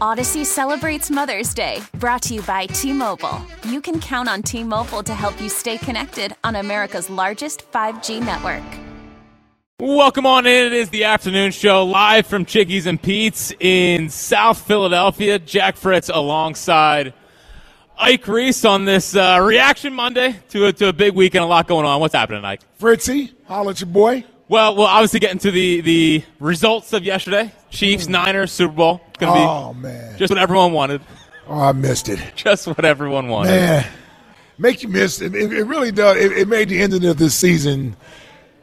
Odyssey celebrates Mother's Day, brought to you by T Mobile. You can count on T Mobile to help you stay connected on America's largest 5G network. Welcome on in. It is the afternoon show live from Chickies and Pete's in South Philadelphia. Jack Fritz alongside Ike Reese on this uh, Reaction Monday to a, to a big week and a lot going on. What's happening, Ike? Fritzy, holla at your boy. Well, we'll obviously get into the, the results of yesterday. Chiefs, Niners, Super Bowl. Gonna Oh, be man. just what everyone wanted. Oh, I missed it. Just what everyone wanted. Man, make you miss it. It, it really does. It, it made the ending of this season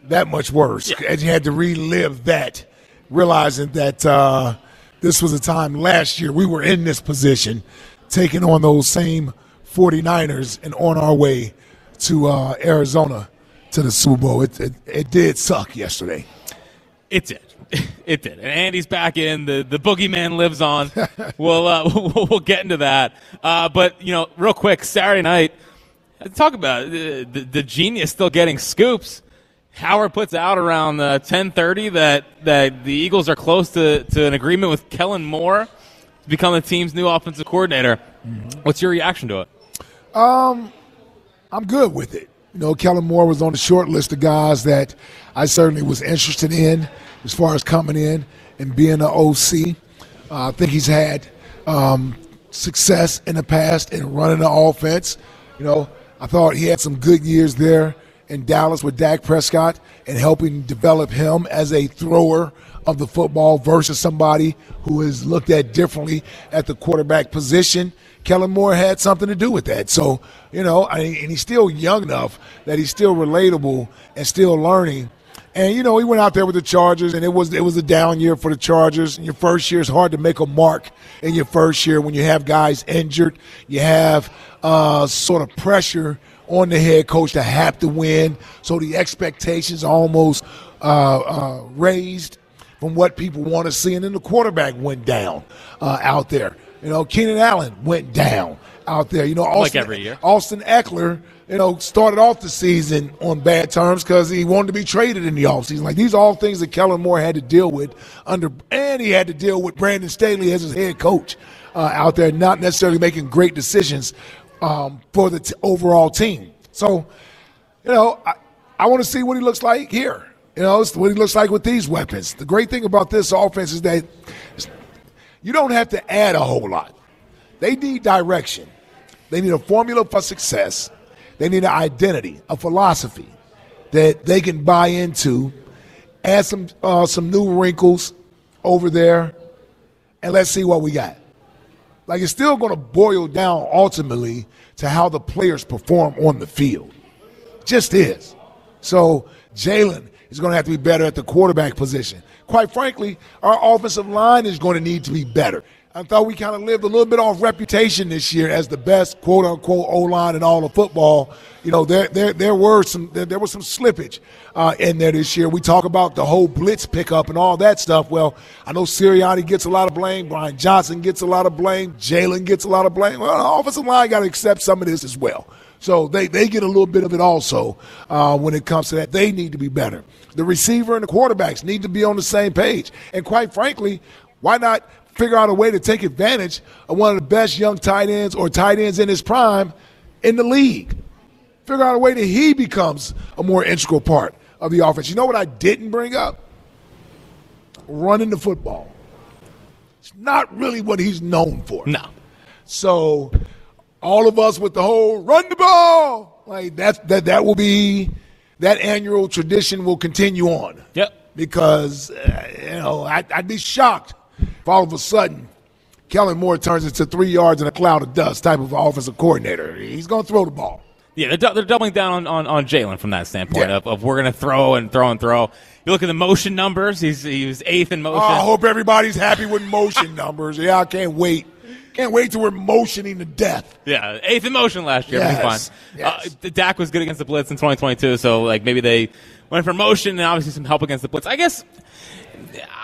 that much worse. And you had to relive that, realizing that uh, this was a time last year we were in this position, taking on those same 49ers and on our way to uh, Arizona to the Super Bowl. It, it, it did suck yesterday. It did. It did. And Andy's back in. The the boogeyman lives on. we'll, uh, we'll we'll get into that. Uh, but you know, real quick, Saturday night. Talk about the, the the genius still getting scoops. Howard puts out around uh, ten thirty that that the Eagles are close to, to an agreement with Kellen Moore to become the team's new offensive coordinator. What's your reaction to it? Um, I'm good with it. You know, Kellen Moore was on the short list of guys that I certainly was interested in as far as coming in and being an OC. Uh, I think he's had um, success in the past in running the offense. You know, I thought he had some good years there in Dallas with Dak Prescott and helping develop him as a thrower of the football versus somebody who is looked at differently at the quarterback position. Kellen Moore had something to do with that. So, you know, I and he's still young enough that he's still relatable and still learning. And you know, he went out there with the Chargers, and it was it was a down year for the Chargers. Your first year, it's hard to make a mark in your first year when you have guys injured. You have uh, sort of pressure on the head coach to have to win, so the expectations are almost uh, uh, raised from what people want to see. And then the quarterback went down uh, out there. You know, Keenan Allen went down out there. You know, Austin, every year. Austin Ekeler, you know, started off the season on bad terms because he wanted to be traded in the offseason. Like these are all things that Kellen Moore had to deal with under, and he had to deal with Brandon Staley as his head coach uh, out there, not necessarily making great decisions um, for the t- overall team. So, you know, I, I want to see what he looks like here. You know, it's what he looks like with these weapons. The great thing about this offense is that you don't have to add a whole lot. They need direction. They need a formula for success. They need an identity, a philosophy that they can buy into. Add some uh, some new wrinkles over there, and let's see what we got. Like it's still going to boil down ultimately to how the players perform on the field. Just is. So Jalen is going to have to be better at the quarterback position. Quite frankly, our offensive line is going to need to be better. I thought we kind of lived a little bit off reputation this year as the best quote unquote O line in all of football. You know, there there there were some there, there was some slippage uh, in there this year. We talk about the whole blitz pickup and all that stuff. Well, I know Sirianni gets a lot of blame. Brian Johnson gets a lot of blame. Jalen gets a lot of blame. Well, the offensive line got to accept some of this as well. So they, they get a little bit of it also uh, when it comes to that. They need to be better. The receiver and the quarterbacks need to be on the same page. And quite frankly, why not figure out a way to take advantage of one of the best young tight ends or tight ends in his prime in the league? Figure out a way that he becomes a more integral part of the offense. You know what I didn't bring up? Running the football. It's not really what he's known for. No. So all of us with the whole run the ball, like that that that will be that annual tradition will continue on. Yep. Because uh, you know I'd, I'd be shocked if all of a sudden Kellen Moore turns into three yards in a cloud of dust type of offensive coordinator. He's going to throw the ball. Yeah, they're, they're doubling down on, on, on Jalen from that standpoint Yeah. of, of we're going to throw and throw and throw. You look at the motion numbers; he's he was eighth in motion. Oh, I hope everybody's happy with motion numbers. Yeah, I can't wait Can't wait till we're motioning to death. Yeah, eighth in motion last year. Yes. Fine. Yes. Uh, Dak was good against the blitz in 2022, so like maybe they went for motion and obviously some help against the blitz. I guess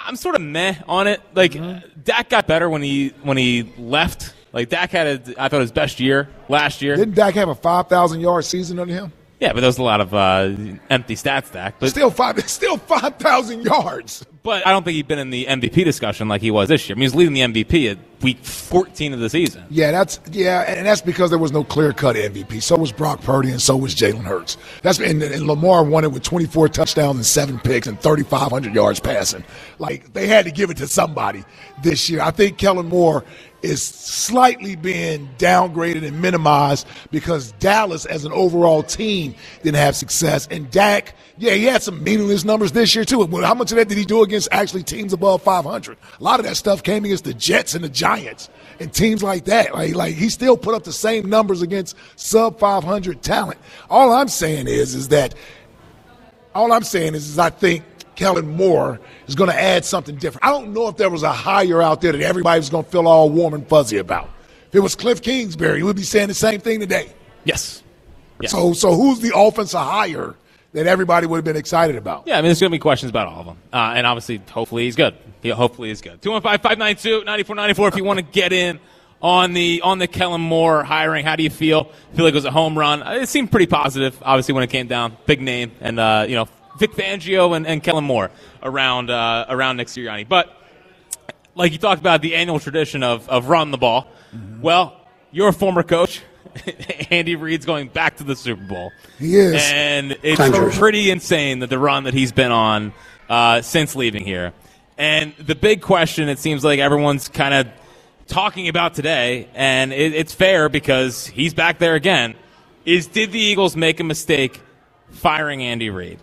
I'm sort of meh on it. Like mm-hmm. Dak got better when he when he left. Like Dak had, a, I thought his best year last year. Didn't Dak have a 5,000 yard season under him? Yeah, but there was a lot of uh, empty stats, Dak. But still five, still five thousand yards. But I don't think he'd been in the MVP discussion like he was this year. I mean, he was leading the MVP at week 14 of the season. Yeah, that's yeah, and that's because there was no clear cut MVP. So was Brock Purdy, and so was Jalen Hurts. That's and, and Lamar won it with 24 touchdowns and seven picks and 3,500 yards passing. Like they had to give it to somebody this year. I think Kellen Moore is slightly being downgraded and minimized because Dallas, as an overall team, didn't have success. And Dak, yeah, he had some meaningless numbers this year, too. How much of that did he do against actually teams above 500? A lot of that stuff came against the Jets and the Giants and teams like that. Like, like he still put up the same numbers against sub 500 talent. All I'm saying is, is that all I'm saying is, is I think Kellen Moore is going to add something different. I don't know if there was a hire out there that everybody was going to feel all warm and fuzzy about. If it was Cliff Kingsbury, we'd be saying the same thing today. Yes. yes. So, so who's the offensive hire that everybody would have been excited about? Yeah, I mean, there's going to be questions about all of them. Uh, and obviously, hopefully, he's good. He, hopefully, he's good. 215 592 9494 if you want to get in on the on the Kellen Moore hiring. How do you feel? Feel like it was a home run? It seemed pretty positive, obviously, when it came down. Big name, and uh, you know, Vic Fangio and, and Kellen Moore around uh, around Nick Sirianni. But like you talked about the annual tradition of, of run the ball. Mm-hmm. Well, you're former coach. Andy Reid's going back to the Super Bowl. He is. And it's Dangerous. pretty insane that the run that he's been on uh, since leaving here. And the big question, it seems like everyone's kind of talking about today, and it, it's fair because he's back there again, is did the Eagles make a mistake firing Andy Reid?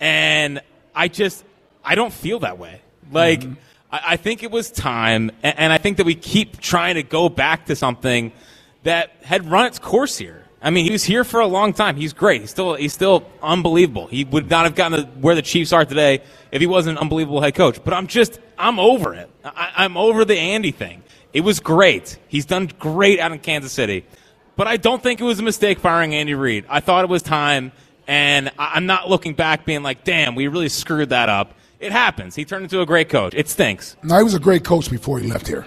And I just, I don't feel that way. Like, mm-hmm. I, I, think it was time, and, and I think that we keep trying to go back to something that had run its course here. I mean, he was here for a long time. He's great. He's still he's still unbelievable. He would not have gotten to where the Chiefs are today if he wasn't an unbelievable head coach. But I'm just I'm over it. I, I'm over the Andy thing. It was great. He's done great out in Kansas City. But I don't think it was a mistake firing Andy Reid. I thought it was time and I'm not looking back being like, damn, we really screwed that up. It happens. He turned into a great coach. It stinks. No, he was a great coach before he left here.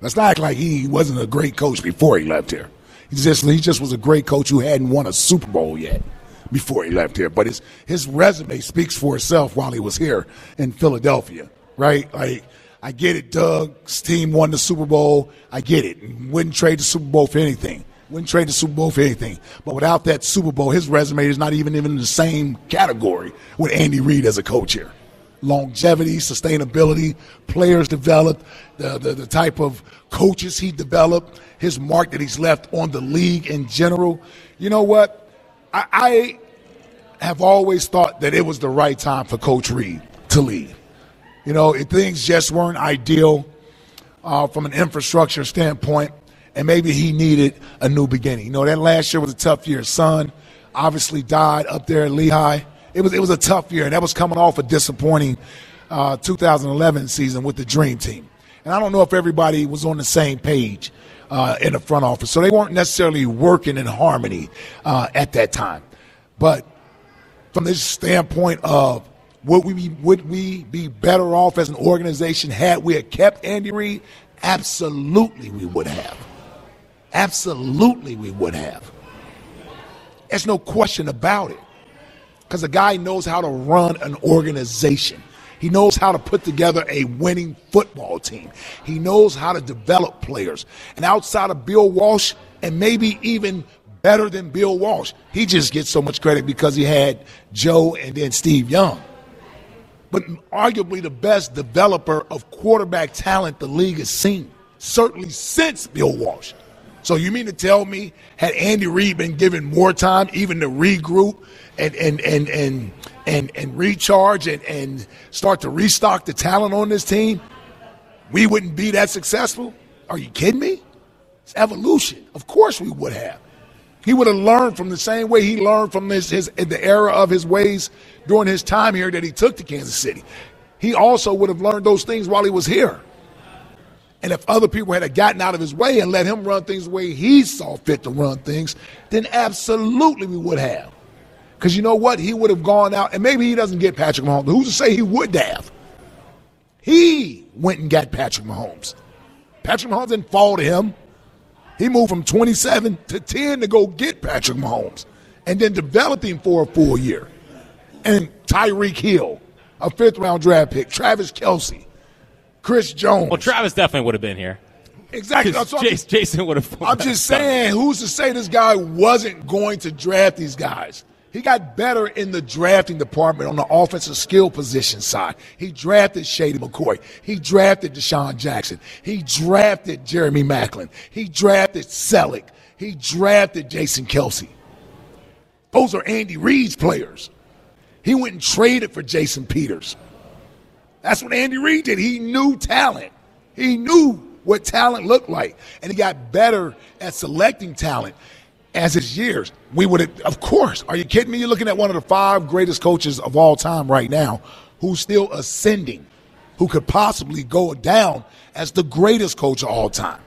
Let's not act like he wasn't a great coach before he left here. He just he just was a great coach who hadn't won a Super Bowl yet before he left here. But his his resume speaks for itself while he was here in Philadelphia, right? Like I get it, Doug's team won the Super Bowl. I get it. Wouldn't trade the Super Bowl for anything. Wouldn't trade the Super Bowl for anything. But without that Super Bowl, his resume is not even, even in the same category with Andy Reid as a coach here. Longevity, sustainability, players developed, the, the, the type of coaches he developed, his mark that he's left on the league in general. You know what? I, I have always thought that it was the right time for Coach Reid to leave. You know, things just weren't ideal uh, from an infrastructure standpoint and maybe he needed a new beginning. You know, that last year was a tough year. Son obviously died up there at Lehigh. It was it was a tough year, and that was coming off a disappointing uh, 2011 season with the Dream Team. And I don't know if everybody was on the same page uh, in the front office, so they weren't necessarily working in harmony uh, at that time. But from this standpoint of would we be, would we be better off as an organization had we had kept Andy Reid? Absolutely, we would have. Absolutely, we would have. There's no question about it. Because the guy knows how to run an organization. He knows how to put together a winning football team. He knows how to develop players. And outside of Bill Walsh, and maybe even better than Bill Walsh, he just gets so much credit because he had Joe and then Steve Young. But arguably the best developer of quarterback talent the league has seen, certainly since Bill Walsh. So you mean to tell me had Andy Reid been given more time, even to regroup and and and and and, and recharge and, and start to restock the talent on this team, we wouldn't be that successful? Are you kidding me? It's evolution. Of course we would have. He would have learned from the same way he learned from his, his the era of his ways during his time here that he took to Kansas City. He also would have learned those things while he was here. And if other people had gotten out of his way and let him run things the way he saw fit to run things, then absolutely we would have. Because you know what? He would have gone out, and maybe he doesn't get Patrick Mahomes. Who's to say he would have? He went and got Patrick Mahomes. Patrick Mahomes didn't fall to him. He moved from 27 to 10 to go get Patrick Mahomes and then developed him for a full year. And Tyreek Hill, a fifth round draft pick, Travis Kelce, Chris Jones. Well, Travis definitely would have been here. Exactly. Jason, Jason would have. I'm just saying, who's to say this guy wasn't going to draft these guys? He got better in the drafting department on the offensive skill position side. He drafted Shady McCoy. He drafted DeSean Jackson. He drafted Jeremy Maclin. He drafted Celek. He drafted Jason Kelce. Those are Andy Reid's players. He went and traded for Jason Peters. That's what Andy Reid did. He knew talent. He knew what talent looked like, and he got better at selecting talent as his years. We would have, of course. Are you kidding me? You're looking at one of the five greatest coaches of all time right now, who's still ascending, who could possibly go down as the greatest coach of all time.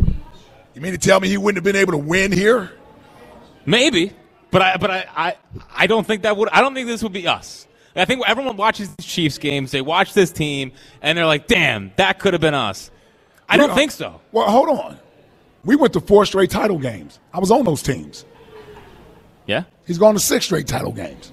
You mean to tell me he wouldn't have been able to win here? Maybe, but I but I, I I don't think that would. I don't think this would be us. I think everyone watches the Chiefs games. They watch this team and they're like, "Damn, that could have been us." I don't think so. Well, hold on. We went to four straight title games. I was on those teams. Yeah. He's gone to six straight title games.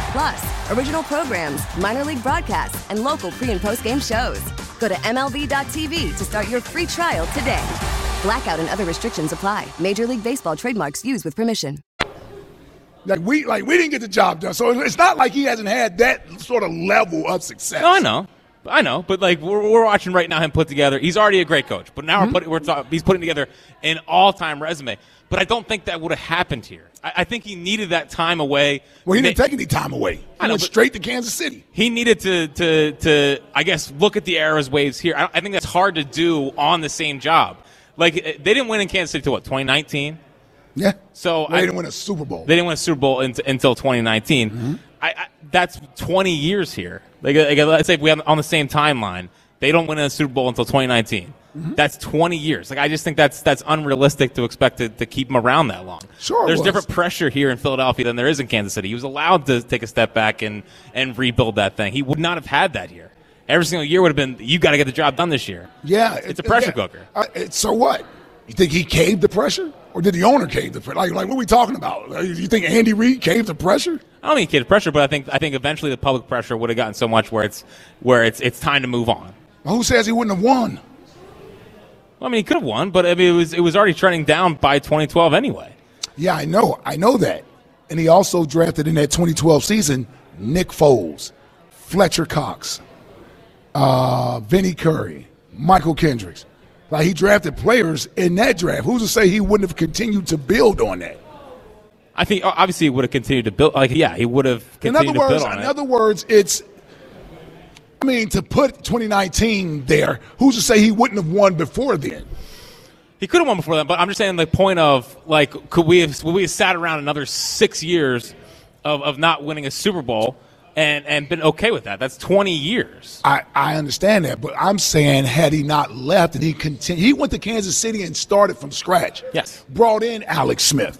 Plus, original programs, minor league broadcasts, and local pre and post game shows. Go to MLB.tv to start your free trial today. Blackout and other restrictions apply. Major League Baseball trademarks used with permission. Like we like we didn't get the job done, so it's not like he hasn't had that sort of level of success. No, I know. I know, but like we're, we're watching right now him put together. He's already a great coach, but now Mm-hmm. we're putting we're he's putting together an all-time resume. But I don't think that would have happened here. I, I think he needed that time away. Well, he didn't Ma- take any time away. He I know, went straight to Kansas City. he needed to to to I guess look at the errors waves here. I, I think that's hard to do on the same job. Like eh, they didn't win in Kansas City till what 2019. Yeah. So Well, they I- didn't win a Super Bowl. They didn't win a Super Bowl in, until 2019. Mm-hmm. I, I, that's 20 years here. Like, like, let's say if we have on the same timeline, they don't win a Super Bowl until 2019. Mm-hmm. That's 20 years. Like I just think that's that's unrealistic to expect to, to keep him around that long. Sure there's different pressure here in Philadelphia than there is in Kansas City. He was allowed to take a step back and and rebuild that thing. He would not have had that here. Every single year would have been you got to get the job done this year. Yeah, it's a pressure yeah. cooker. Uh, so what? You think he caved the pressure, or did the owner cave the pressure? Like, like what are we talking about? Uh, You think Andy Reid caved the pressure? I don't mean kid pressure, but I think I think eventually the public pressure would have gotten so much where it's where it's it's time to move on. Well, who says he wouldn't have won? Well, I mean, he could have won, but I mean, it was it was already trending down by 2012 anyway. Yeah, I know, I know that. And he also drafted in that 2012 season Nick Foles, Fletcher Cox, uh, Vinny Curry, Mychal Kendricks. Like he drafted players in that draft. Who's to say he wouldn't have continued to build on that? I think obviously he would have continued to build. Like, yeah, he would have In continued other to words, build on in it. other words, it's. I mean, to put 2019 there, who's to say he wouldn't have won before then? He could have won before that, but I'm just saying the point of like, could we have would we have sat around another six years of, of not winning a Super Bowl and and been okay with that? That's 20 years. I, I understand that, but I'm saying had he not left and he continued, he went to Kansas City and started from scratch. Yes. Brought in Alex Smith,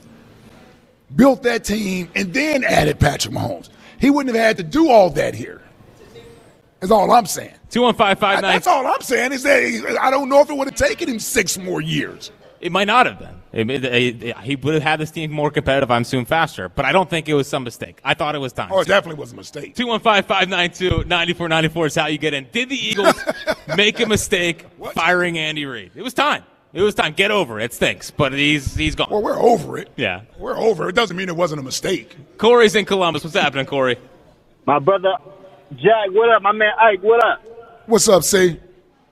built that team, and then added Patrick Mahomes. He wouldn't have had to do all that here. That's all I'm saying. Two one five five nine. That's all I'm saying is that he- I don't know if it would have taken him six more years. It might not have been. It- it- it- he would have had this team more competitive, I'm soon faster. But I don't think it was some mistake. I thought it was time. Oh, it definitely was a mistake. 215 592 9494 is how you get in. Did the Eagles make a mistake firing Andy Reid? It was time. It was time. Get over it. It stinks, but he's he's gone. Well, we're over it. Yeah. We're over it. It doesn't mean it wasn't a mistake. Corey's in Columbus. What's happening, Corey? My brother Jack, what up? My man Ike, what up? What's up, C?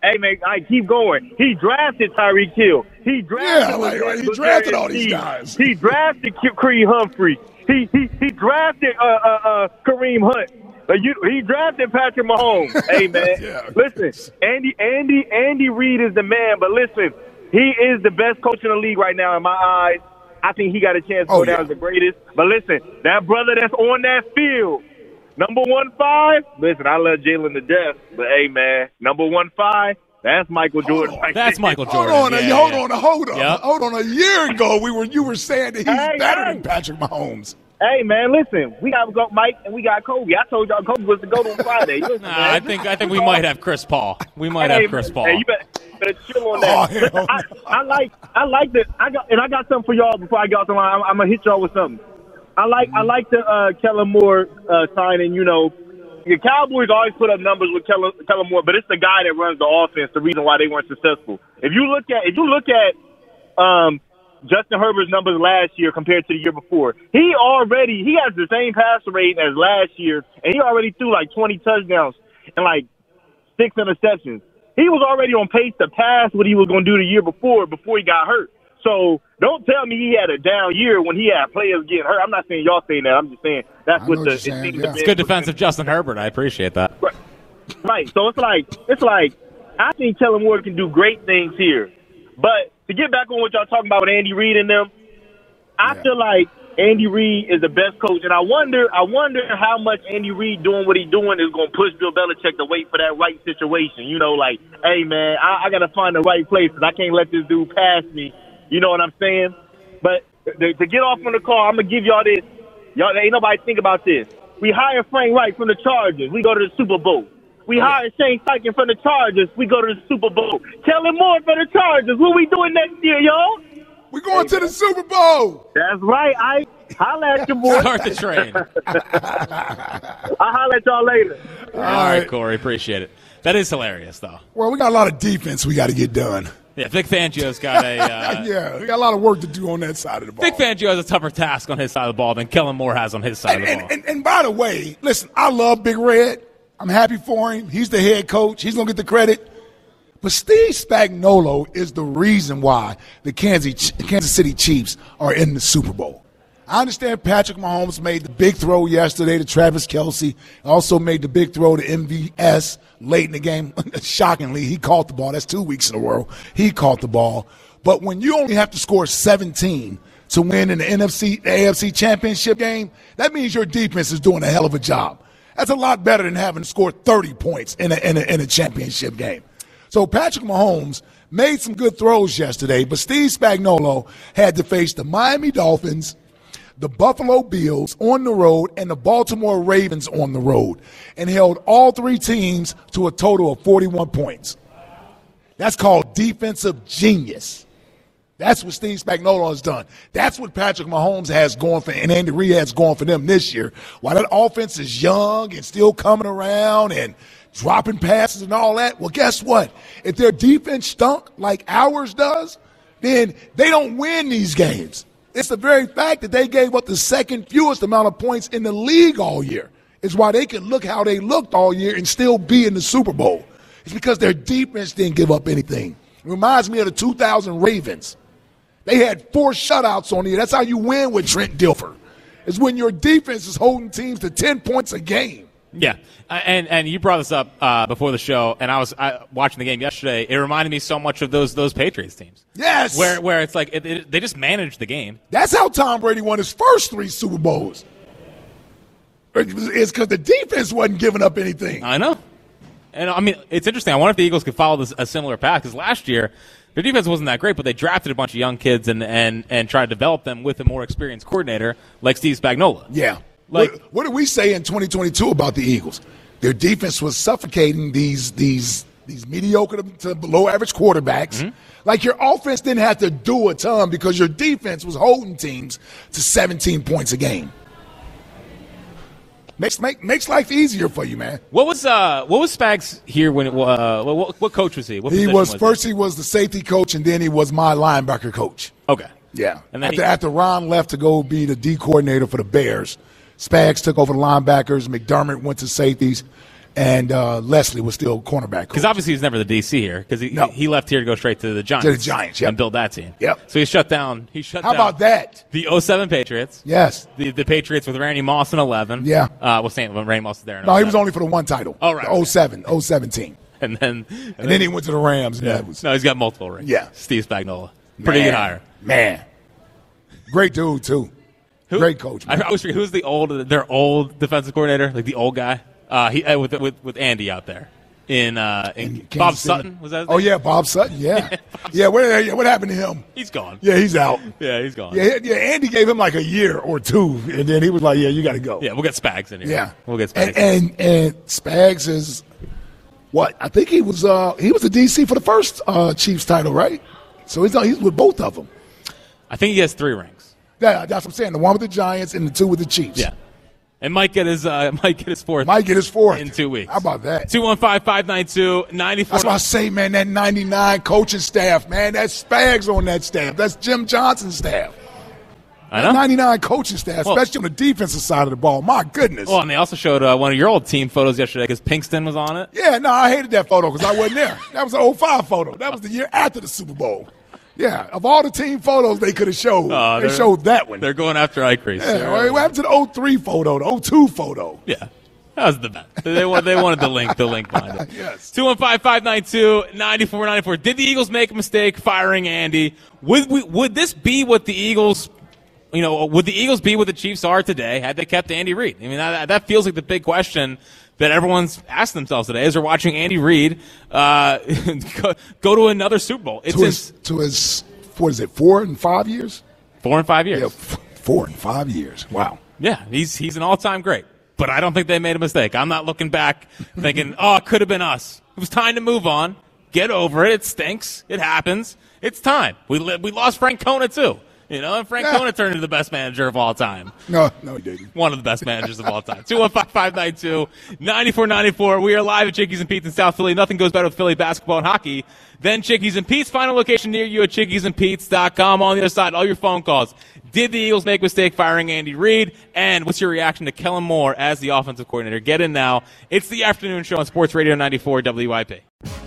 Hey man, Ike, keep going. He drafted Tyreek Hill. He drafted Yeah, like, like, he drafted all these guys. He drafted Creed Humphrey. He he he drafted uh uh, uh Kareem Hunt. Uh, you, he drafted Patrick Mahomes. hey man, Yeah. listen, Andy Andy Andy Reid is the man, but listen, he is the best coach in the league right now in my eyes. I think he got a chance to Oh, go down yeah. as the greatest. But listen, that brother that's on that field, number one five. Listen, I love Jalen to death, but hey man, number one five, that's Michael Jordan. right That's there. Michael Jordan. Hold on, a, Yeah, hold on, hold on, Yep. hold on. A year ago, we were you were saying that he's Hey, better hey. than Patrick Mahomes. Hey man, listen, we got go Mike and we got Kobe. I told y'all Kobe was the go to Friday. Listen, Nah, man, I think I think we might have Chris Paul. We might Hey, have Chris Paul. Hey, you better, better chill on Oh, that. hell Listen, I, I like I like the I got and I got something for y'all before I get off the line. I'm, I'm gonna hit y'all with something. I like I like the uh, Kellen Moore uh, signing. You know, the Cowboys always put up numbers with Kellen, Kellen Moore, but it's the guy that runs the offense. The reason why they weren't successful. If you look at if you look at um, Justin Herbert's numbers last year compared to the year before. He already he has the same passer rate as last year, and he already threw like 20 touchdowns and like six interceptions. He was already on pace to pass what he was going to do the year before before he got hurt. So don't tell me he had a down year when he had players getting hurt. I'm not saying y'all saying that. I'm just saying that's I what the what it saying, yeah. It's be- Good defensive Justin Herbert. I appreciate that. Right. So it's like it's like I think Kellen Moore can do great things here. But to get back on what y'all talking about with Andy Reid and them, I Yeah. feel like Andy Reid is the best coach, and I wonder I wonder how much Andy Reid doing what he's doing is going to push Bill Belichick to wait for that right situation. You know, like, hey man, I, I got to find the right place, and I can't let this dude pass me. You know what I'm saying? But to, to get off on the call, I'm gonna give y'all this. Y'all ain't nobody think about this. We hire Frank Reich from the Chargers. We go to the Super Bowl. We hire Shane Steichen from the Chargers. We go to the Super Bowl. Kellen Moore for the Chargers. What we doing next year, y'all? We're going to the Super Bowl. That's right. I holla at your boy. Start the train. I holla at y'all later. All right, Corey. Appreciate it. That is hilarious, though. Well, we got a lot of defense we got to get done. Yeah, Vic Fangio's got a. Uh, yeah, we got a lot of work to do on that side of the ball. Vic Fangio has a tougher task on his side of the ball than Kellen Moore has on his side and, of the and, ball. and, and by the way, listen, I love Big Red. I'm happy for him. He's the head coach. He's going to get the credit. But Steve Spagnuolo is the reason why the Kansas, Kansas City Chiefs are in the Super Bowl. I understand Patrick Mahomes made the big throw yesterday to Travis Kelce. Also made the big throw to MVS late in the game. Shockingly, he caught the ball. That's two weeks in a row. He caught the ball. But when you only have to score 17 to win in the NFC, AFC championship game, that means your defense is doing a hell of a job. That's a lot better than having to score 30 points in a, in a, in a championship game. So Patrick Mahomes made some good throws yesterday, but Steve Spagnuolo had to face the Miami Dolphins, the Buffalo Bills on the road, and the Baltimore Ravens on the road, and held all three teams to a total of 41 points. That's called defensive genius. That's what Steve Spagnuolo has done. That's what Patrick Mahomes has going for, and Andy Reid has going for them this year. While that offense is young and still coming around and dropping passes and all that, well, guess what? If their defense stunk like ours does, then they don't win these games. It's the very fact that they gave up the second fewest amount of points in the league all year. Is why they can look how they looked all year and still be in the Super Bowl. It's because their defense didn't give up anything. It reminds me of the 2000 Ravens. They had four shutouts on you. That's how you win with Trent Dilfer. Is when your defense is holding teams to 10 points a game. Yeah, Uh, and and you brought this up uh, before the show, and I was uh, watching the game yesterday. It reminded me so much of those those Patriots teams. Yes. where where it's like it, it, they just manage the game. That's how Tom Brady won his first three Super Bowls. It's because the defense wasn't giving up anything. I know, and I mean it's interesting. I wonder if the Eagles could follow this a similar path because last year their defense wasn't that great, but they drafted a bunch of young kids and and and tried to develop them with a more experienced coordinator like Steve Spagnuolo. Yeah. Like- what, what did we say in 2022 about the Eagles? Their defense was suffocating these these these mediocre to, below average quarterbacks. Mm-hmm. Like your offense didn't have to do a ton because your defense was holding teams to 17 points a game. Makes make, makes life easier for you, man. What was uh what was Spags here when it, uh what, what coach was he? What He was he? first. He was the safety coach, and then he was my linebacker coach. Okay. Yeah. And then after, he- after Ron left to go be the D coordinator for the Bears, Spags took over the linebackers. McDermott went to safeties, and uh, Leslie was still cornerback. Because obviously he's never the DC here because he, No. he left here to go straight to the Giants. To the Giants, yep. and build that team. Yep. So he shut down. He shut. How down about that? The 07 Patriots. Yes. The the Patriots with Randy Moss in 11. Yeah. Uh, well, Saint Randy Moss was there. No, he was only for the one title. Oh, right, The 07, 07 team. And then And then he went to the Rams, and yeah. was no, he's got multiple rings. Yeah. Steve Spagnuolo. Pretty Man. good hire. Man, great dude too. Who- Great coach. I Man. forget who's the old their old defensive coordinator, like the old guy. Uh, he uh, with with with Andy out there in uh in, Bob City. Sutton was that? Oh yeah, Bob Sutton. Yeah, yeah. What, what happened to him? he's gone. Yeah, he's out. Yeah, he's gone. Yeah, yeah. Andy gave him like a year or two, and then he was like, "Yeah, you got to go." Yeah, we'll get Spags in here. Yeah, we'll get Spags. And, and and Spags is what I think he was. Uh, he was the DC for the first uh, Chiefs title, right? So he's he's with both of them. I think he has three rings. Yeah, that's what I'm saying. The one with the Giants and the two with the Chiefs. Yeah. And Mike get his uh, Mike get his fourth Mike get his fourth in two weeks. How about that? 215-592-94. That's what I say, man, that 99 coaching staff, man, that's Spags on that staff. That's Jim Johnson's staff. I That know. 99 coaching staff, Well- especially on the defensive side of the ball. My goodness. Well, and they also showed uh, one of your old team photos yesterday because Pinkston was on it. Yeah, no, I hated that photo because I wasn't there. That was an 05 photo. That was the year after the Super Bowl. Yeah, of all the team photos they could have showed, Uh, they showed that one. They're going after Ike Reese. Yeah, well, what happened to the 03 photo, the 02 photo? Yeah. That was the best. They, they wanted the link, the link behind it. Yes. 215-592-9494. Did the Eagles make a mistake firing Andy? Would we, would this be what the Eagles, you know, would the Eagles be what the Chiefs are today had they kept Andy Reid? I mean, that, that feels like the big question that everyone's asked themselves today as they're watching Andy Reid uh, go, go to another Super Bowl. It's To in his, to his, what is it, four and five years? four and five years. Yeah, f- four and five years. Wow. Yeah, he's he's an all time great. But I don't think they made a mistake. I'm not looking back thinking, oh, it could have been us. It was time to move on. Get over it. It stinks. It happens. It's time. We li- we lost Francona too. You know, and Frank Yeah. Kona turned into the best manager of all time. No, no, he didn't. One of the best managers of all time. 215-592-9494. We are live at Chickies and Pete's in South Philly. Nothing goes better with Philly basketball and hockey than Chickies and Pete's. Final location near you at chickiesandpete's.com. On the other side, all your phone calls. Did the Eagles make a mistake firing Andy Reid? And what's your reaction to Kellen Moore as the offensive coordinator? Get in now. It's the afternoon show on Sports Radio 94 WIP.